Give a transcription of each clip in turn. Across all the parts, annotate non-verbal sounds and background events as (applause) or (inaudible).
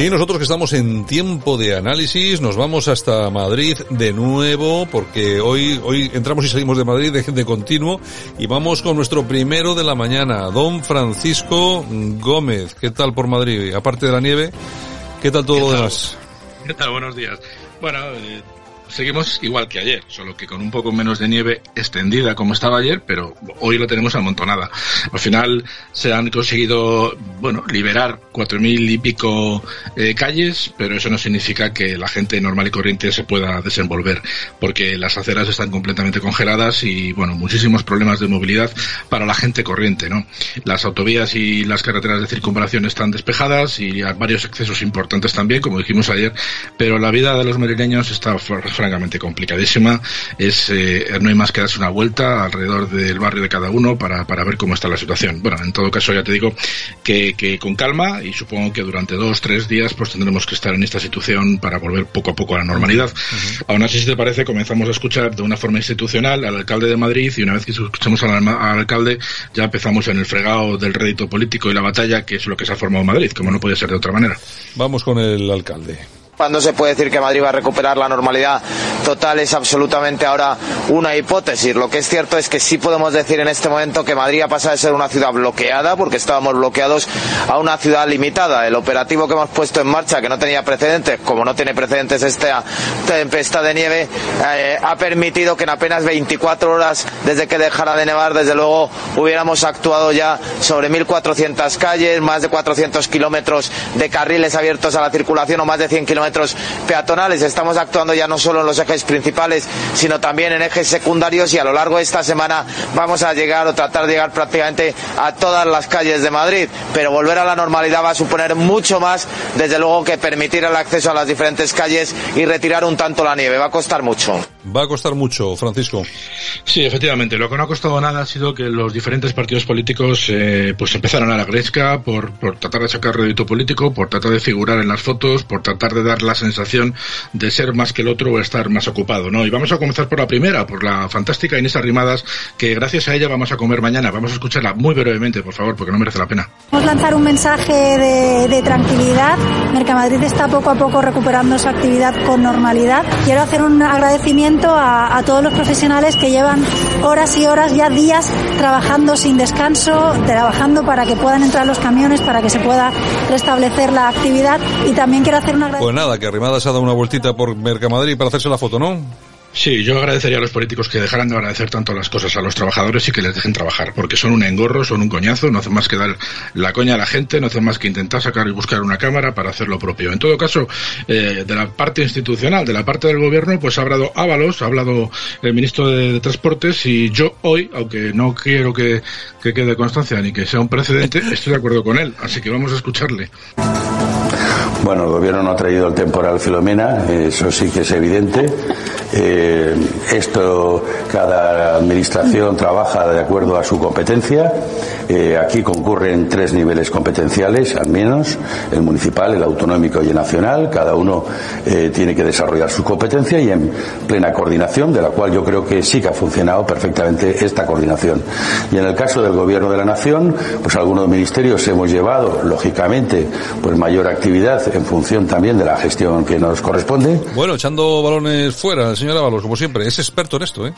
Y nosotros que estamos en tiempo de análisis, nos vamos hasta Madrid de nuevo, porque hoy, hoy entramos y salimos de Madrid de, de continuo, y vamos con nuestro primero de la mañana, don Francisco Gómez. ¿Qué tal por Madrid? Aparte de la nieve, ¿qué tal todo ¿Qué lo demás? ¿Qué tal? Buenos días. Bueno, eh, seguimos igual que ayer, solo que con un poco menos de nieve extendida como estaba ayer, pero hoy lo tenemos amontonada. Al final se han conseguido, bueno, liberar cuatro mil y pico eh, calles, pero eso no significa que la gente normal y corriente se pueda desenvolver, porque las aceras están completamente congeladas y, bueno, muchísimos problemas de movilidad para la gente corriente, ¿no? Las autovías y las carreteras de circunvalación están despejadas y hay varios accesos importantes también, como dijimos ayer, pero la vida de los madrileños está francamente complicadísima. Es, eh, no hay más que darse una vuelta alrededor del barrio de cada uno para, para ver cómo está la situación. Bueno, en todo caso ya te digo que, que con calma y supongo que durante dos, tres días pues tendremos que estar en esta situación para volver poco a poco a la normalidad. Aún así, si te parece, comenzamos a escuchar de una forma institucional al alcalde de Madrid y una vez que escuchemos al, al alcalde ya empezamos en el fregado del rédito político y la batalla que es lo que se ha formado en Madrid, como no puede ser de otra manera. Vamos con el alcalde. Cuando se puede decir que Madrid va a recuperar la normalidad total es absolutamente ahora una hipótesis. Lo que es cierto es que sí podemos decir en este momento que Madrid ha pasado de ser una ciudad bloqueada, porque estábamos bloqueados, a una ciudad limitada. El operativo que hemos puesto en marcha, que no tenía precedentes, como no tiene precedentes esta tempestad de nieve, eh, ha permitido que en apenas 24 horas desde que dejara de nevar, desde luego, hubiéramos actuado ya sobre 1.400 calles, más de 400 kilómetros de carriles abiertos a la circulación o más de 100 kilómetros peatonales. Estamos actuando ya no solo en los ejes principales, sino también en ejes secundarios y a lo largo de esta semana vamos a llegar o tratar de llegar prácticamente a todas las calles de Madrid. Pero volver a la normalidad va a suponer mucho más, desde luego, que permitir el acceso a las diferentes calles y retirar un tanto la nieve. Va a costar mucho. Va a costar mucho, Francisco. Sí, efectivamente. Lo que no ha costado nada ha sido que los diferentes partidos políticos eh, pues empezaran a la gresca por, por tratar de sacar rédito político, por tratar de figurar en las fotos, por tratar de dar la sensación de ser más que el otro o estar más ocupado, ¿no? Y vamos a comenzar por la primera, por la fantástica Inés Arrimadas, que gracias a ella vamos a comer mañana. Vamos a escucharla muy brevemente, por favor, porque no merece la pena. Vamos a lanzar un mensaje de, de tranquilidad. Mercamadrid está poco a poco recuperando su actividad con normalidad. Quiero hacer un agradecimiento a, todos los profesionales que llevan horas y horas, ya días, trabajando sin descanso, trabajando para que puedan entrar los camiones, para que se pueda restablecer la actividad. Y también quiero hacer un agradecimiento. Pues nada, que Arrimadas ha dado una vueltita por Mercamadrid para hacerse la foto, ¿no? Sí, yo agradecería a los políticos que dejaran de agradecer tanto las cosas a los trabajadores y que les dejen trabajar, porque son un engorro, son un coñazo, no hacen más que dar la coña a la gente, no hacen más que intentar sacar y buscar una cámara para hacer lo propio. En todo caso, eh, de la parte institucional, de la parte del gobierno, pues ha hablado Ábalos, ha hablado el ministro de, de Transportes y yo hoy, aunque no quiero que, que quede constancia ni que sea un precedente, estoy de acuerdo con él, así que vamos a escucharle. Bueno, el gobierno no ha traído el temporal Filomena, eso sí que es evidente. Eh, esto, cada administración trabaja de acuerdo a su competencia. Eh, aquí concurren tres niveles competenciales, al menos, el municipal, el autonómico y el nacional. Cada uno eh, tiene que desarrollar su competencia y en plena coordinación, de la cual yo creo que sí que ha funcionado perfectamente esta coordinación. Y en el caso del gobierno de la nación, pues algunos ministerios hemos llevado, lógicamente, pues mayor actividad en función también de la gestión que nos corresponde. Bueno, echando balones fuera, el señor Ábalos, como siempre, es experto en esto, ¿eh?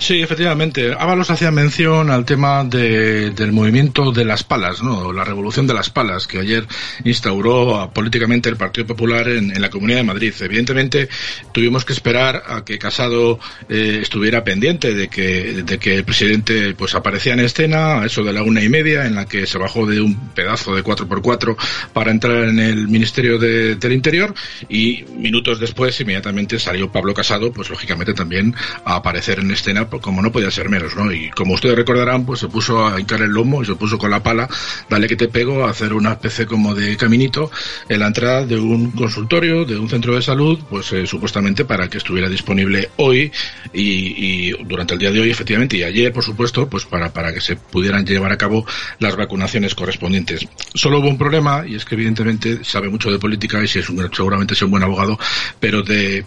Sí, efectivamente. Ábalos hacía mención al tema de, del movimiento de las palas, ¿no? La revolución de las palas que ayer instauró políticamente el Partido Popular en, en la Comunidad de Madrid. Evidentemente, tuvimos que esperar a que Casado eh, estuviera pendiente de que, de que el presidente pues aparecía en escena a eso de la una y media, en la que se bajó de un pedazo de 4x4 para entrar en el Ministerio de- del Interior y minutos después, inmediatamente salió Pablo Casado, pues lógicamente también a aparecer en escena como no podía ser menos, ¿no? Y como ustedes recordarán, pues se puso a hincar el lomo y se puso con la pala, dale que te pego, a hacer una especie como de caminito en la entrada de un consultorio, de un centro de salud, pues eh, supuestamente para que estuviera disponible hoy y, y, durante el día de hoy, efectivamente, y ayer, por supuesto, pues para, para que se pudieran llevar a cabo las vacunaciones correspondientes. Solo hubo un problema, y es que evidentemente sabe mucho de política y si es un, seguramente es un buen abogado, pero de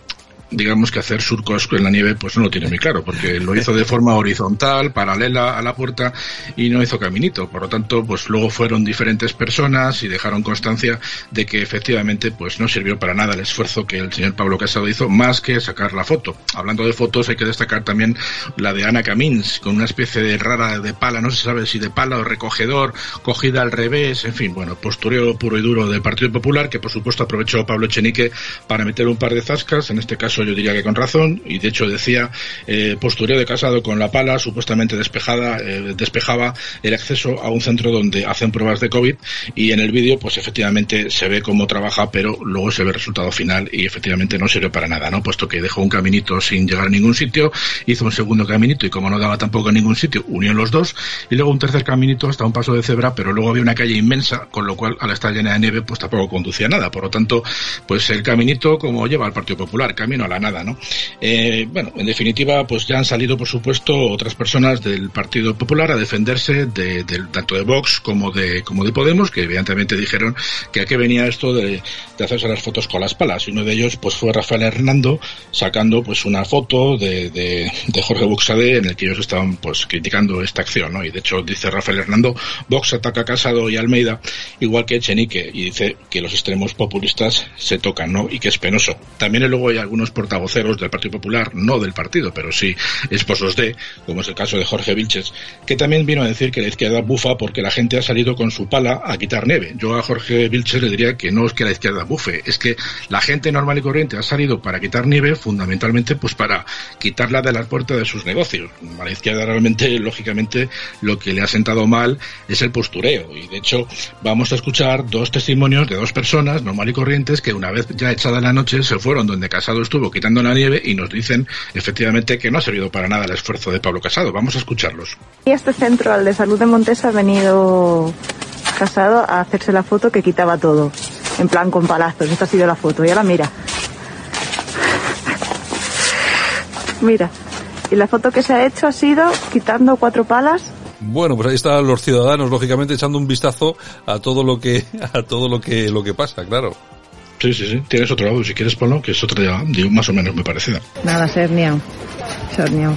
digamos que hacer surcos en la nieve pues no lo tiene muy claro, porque lo hizo de forma horizontal, paralela a la puerta y no hizo caminito. Por lo tanto, pues luego fueron diferentes personas y dejaron constancia de que efectivamente pues no sirvió para nada el esfuerzo que el señor Pablo Casado hizo más que sacar la foto. Hablando de fotos hay que destacar también la de Ana Camins con una especie de rara de pala, no se sabe si de pala o recogedor, cogida al revés, en fin, bueno, postureo puro y duro del Partido Popular que por supuesto aprovechó Pablo Chenique para meter un par de zascas, en este caso yo diría que con razón, y de hecho decía, eh, postureo de casado con la pala, supuestamente despejada, eh, despejaba el acceso a un centro donde hacen pruebas de COVID, y en el vídeo, pues efectivamente se ve cómo trabaja, pero luego se ve el resultado final y efectivamente no sirvió para nada, ¿no? Puesto que dejó un caminito sin llegar a ningún sitio, hizo un segundo caminito y como no daba tampoco a ningún sitio, unió los dos, y luego un tercer caminito hasta un paso de cebra, pero luego había una calle inmensa, con lo cual al estar llena de nieve, pues tampoco conducía nada. Por lo tanto, pues el caminito como lleva al Partido Popular, camino a la nada, ¿no? Eh, bueno, en definitiva, pues ya han salido, por supuesto, otras personas del Partido Popular a defenderse de, tanto de Vox como de, como de Podemos, que evidentemente dijeron que a qué venía esto de, hacerse las fotos con las palas. Y uno de ellos, pues fue Rafael Hernando, sacando pues una foto de, de, Jorge Buxade en el que ellos estaban pues criticando esta acción, ¿no? Y de hecho dice Rafael Hernando, Vox ataca a Casado y Almeida, igual que Echenique, y dice que los extremos populistas se tocan, ¿no? Y que es penoso. También luego hay algunos portavoceros del Partido Popular, no del partido, pero sí esposos de, como es el caso de Jorge Vilches, que también vino a decir que la izquierda bufa porque la gente ha salido con su pala a quitar nieve. Yo a Jorge Vilches le diría que no es que la izquierda bufe, es que la gente normal y corriente ha salido para quitar nieve fundamentalmente pues para quitarla de las puertas de sus negocios. A la izquierda realmente, (laughs) lógicamente, lo que le ha sentado mal es el postureo. Y de hecho, vamos a escuchar dos testimonios de dos personas normal y corrientes que una vez ya echada la noche se fueron donde Casado estuvo quitando la nieve y nos dicen efectivamente que no ha servido para nada el esfuerzo de Pablo Casado. Vamos a escucharlos. Y este centro, al de salud de Montes, ha venido Casado a hacerse la foto que quitaba todo. En plan con palazos. Esta ha sido la foto. Y ahora mira. (laughs) mira. Y la foto que se ha hecho ha sido quitando cuatro palas bueno, pues ahí están los ciudadanos, lógicamente, echando un vistazo a todo lo que, (laughs) a todo lo que, lo que pasa, claro. Sí, sí, sí. Tienes otro lado, si quieres ponlo, que es otra ya, más o menos muy parecida. Nada, Sernia. Sernia.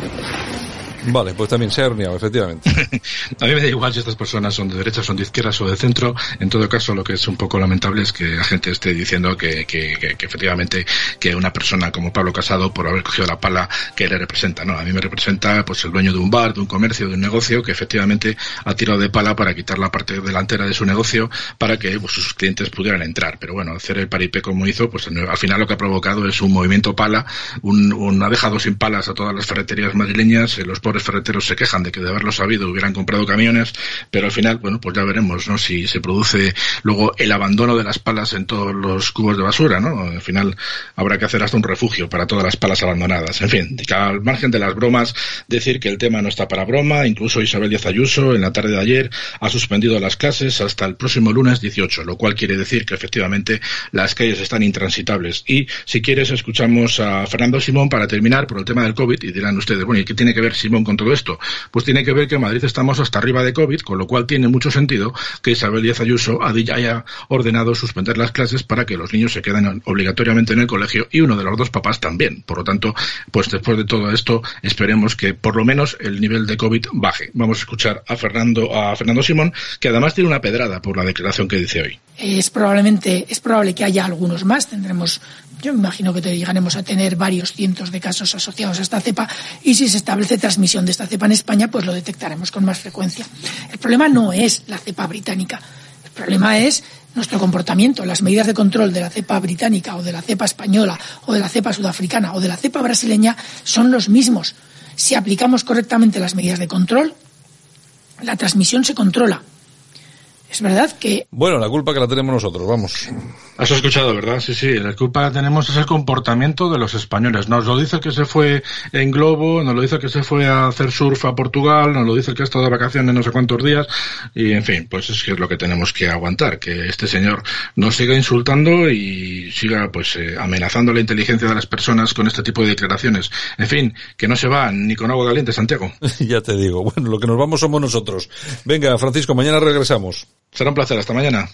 Vale, pues también se ha horneado, efectivamente. (laughs) a mí me da igual si estas personas son de derecha, son de izquierdas o de centro. En todo caso, lo que es un poco lamentable es que la gente esté diciendo que, que, que, efectivamente que una persona como Pablo Casado, por haber cogido la pala que le representa, ¿no? A mí me representa pues el dueño de un bar, de un comercio, de un negocio, que efectivamente ha tirado de pala para quitar la parte delantera de su negocio para que pues, sus clientes pudieran entrar. Pero bueno, hacer el paripé como hizo, pues al final lo que ha provocado es un movimiento pala, un, un ha dejado sin palas a todas las ferreterías madrileñas, los pobres ferreteros se quejan de que de haberlo sabido hubieran comprado camiones, pero al final, bueno, pues ya veremos, ¿no? Si se produce luego el abandono de las palas en todos los cubos de basura, ¿no? Al final habrá que hacer hasta un refugio para todas las palas abandonadas. En fin, al margen de las bromas, decir que el tema no está para broma, incluso Isabel Díaz Ayuso en la tarde de ayer ha suspendido las clases hasta el próximo lunes 18, lo cual quiere decir que efectivamente las calles están intransitables. Y si quieres escuchamos a Fernando Simón para terminar por el tema del COVID y dirán ustedes, bueno, ¿y qué tiene que ver Simón con todo esto? Pues tiene que ver que en Madrid estamos hasta arriba de COVID, con lo cual tiene mucho sentido que Isabel Díaz Ayuso haya ordenado suspender las clases para que los niños se queden obligatoriamente en el colegio y uno de los dos papás también. Por lo tanto, pues después de todo esto, esperemos que por lo menos el nivel de COVID baje. Vamos a escuchar a Fernando, a Fernando Simón, que además tiene una pedrada por la declaración que dice hoy. Es probablemente, es probable que haya algunos más. Tendremos yo me imagino que llegaremos a tener varios cientos de casos asociados a esta cepa y si se establece transmisión de esta cepa en España, pues lo detectaremos con más frecuencia. El problema no es la cepa británica, el problema es nuestro comportamiento. Las medidas de control de la cepa británica o de la cepa española o de la cepa sudafricana o de la cepa brasileña son los mismos. Si aplicamos correctamente las medidas de control, la transmisión se controla. Es verdad que... Bueno, la culpa que la tenemos nosotros, vamos. Has escuchado, ¿verdad? Sí, sí, la culpa la tenemos es el comportamiento de los españoles. Nos lo dice que se fue en globo, nos lo dice que se fue a hacer surf a Portugal, nos lo dice el que ha estado de vacaciones no sé cuántos días, y en fin, pues es que es lo que tenemos que aguantar, que este señor nos siga insultando y siga pues eh, amenazando la inteligencia de las personas con este tipo de declaraciones. En fin, que no se va ni con agua caliente, Santiago. (laughs) ya te digo, bueno, lo que nos vamos somos nosotros. Venga, Francisco, mañana regresamos. Será un placer, hasta mañana.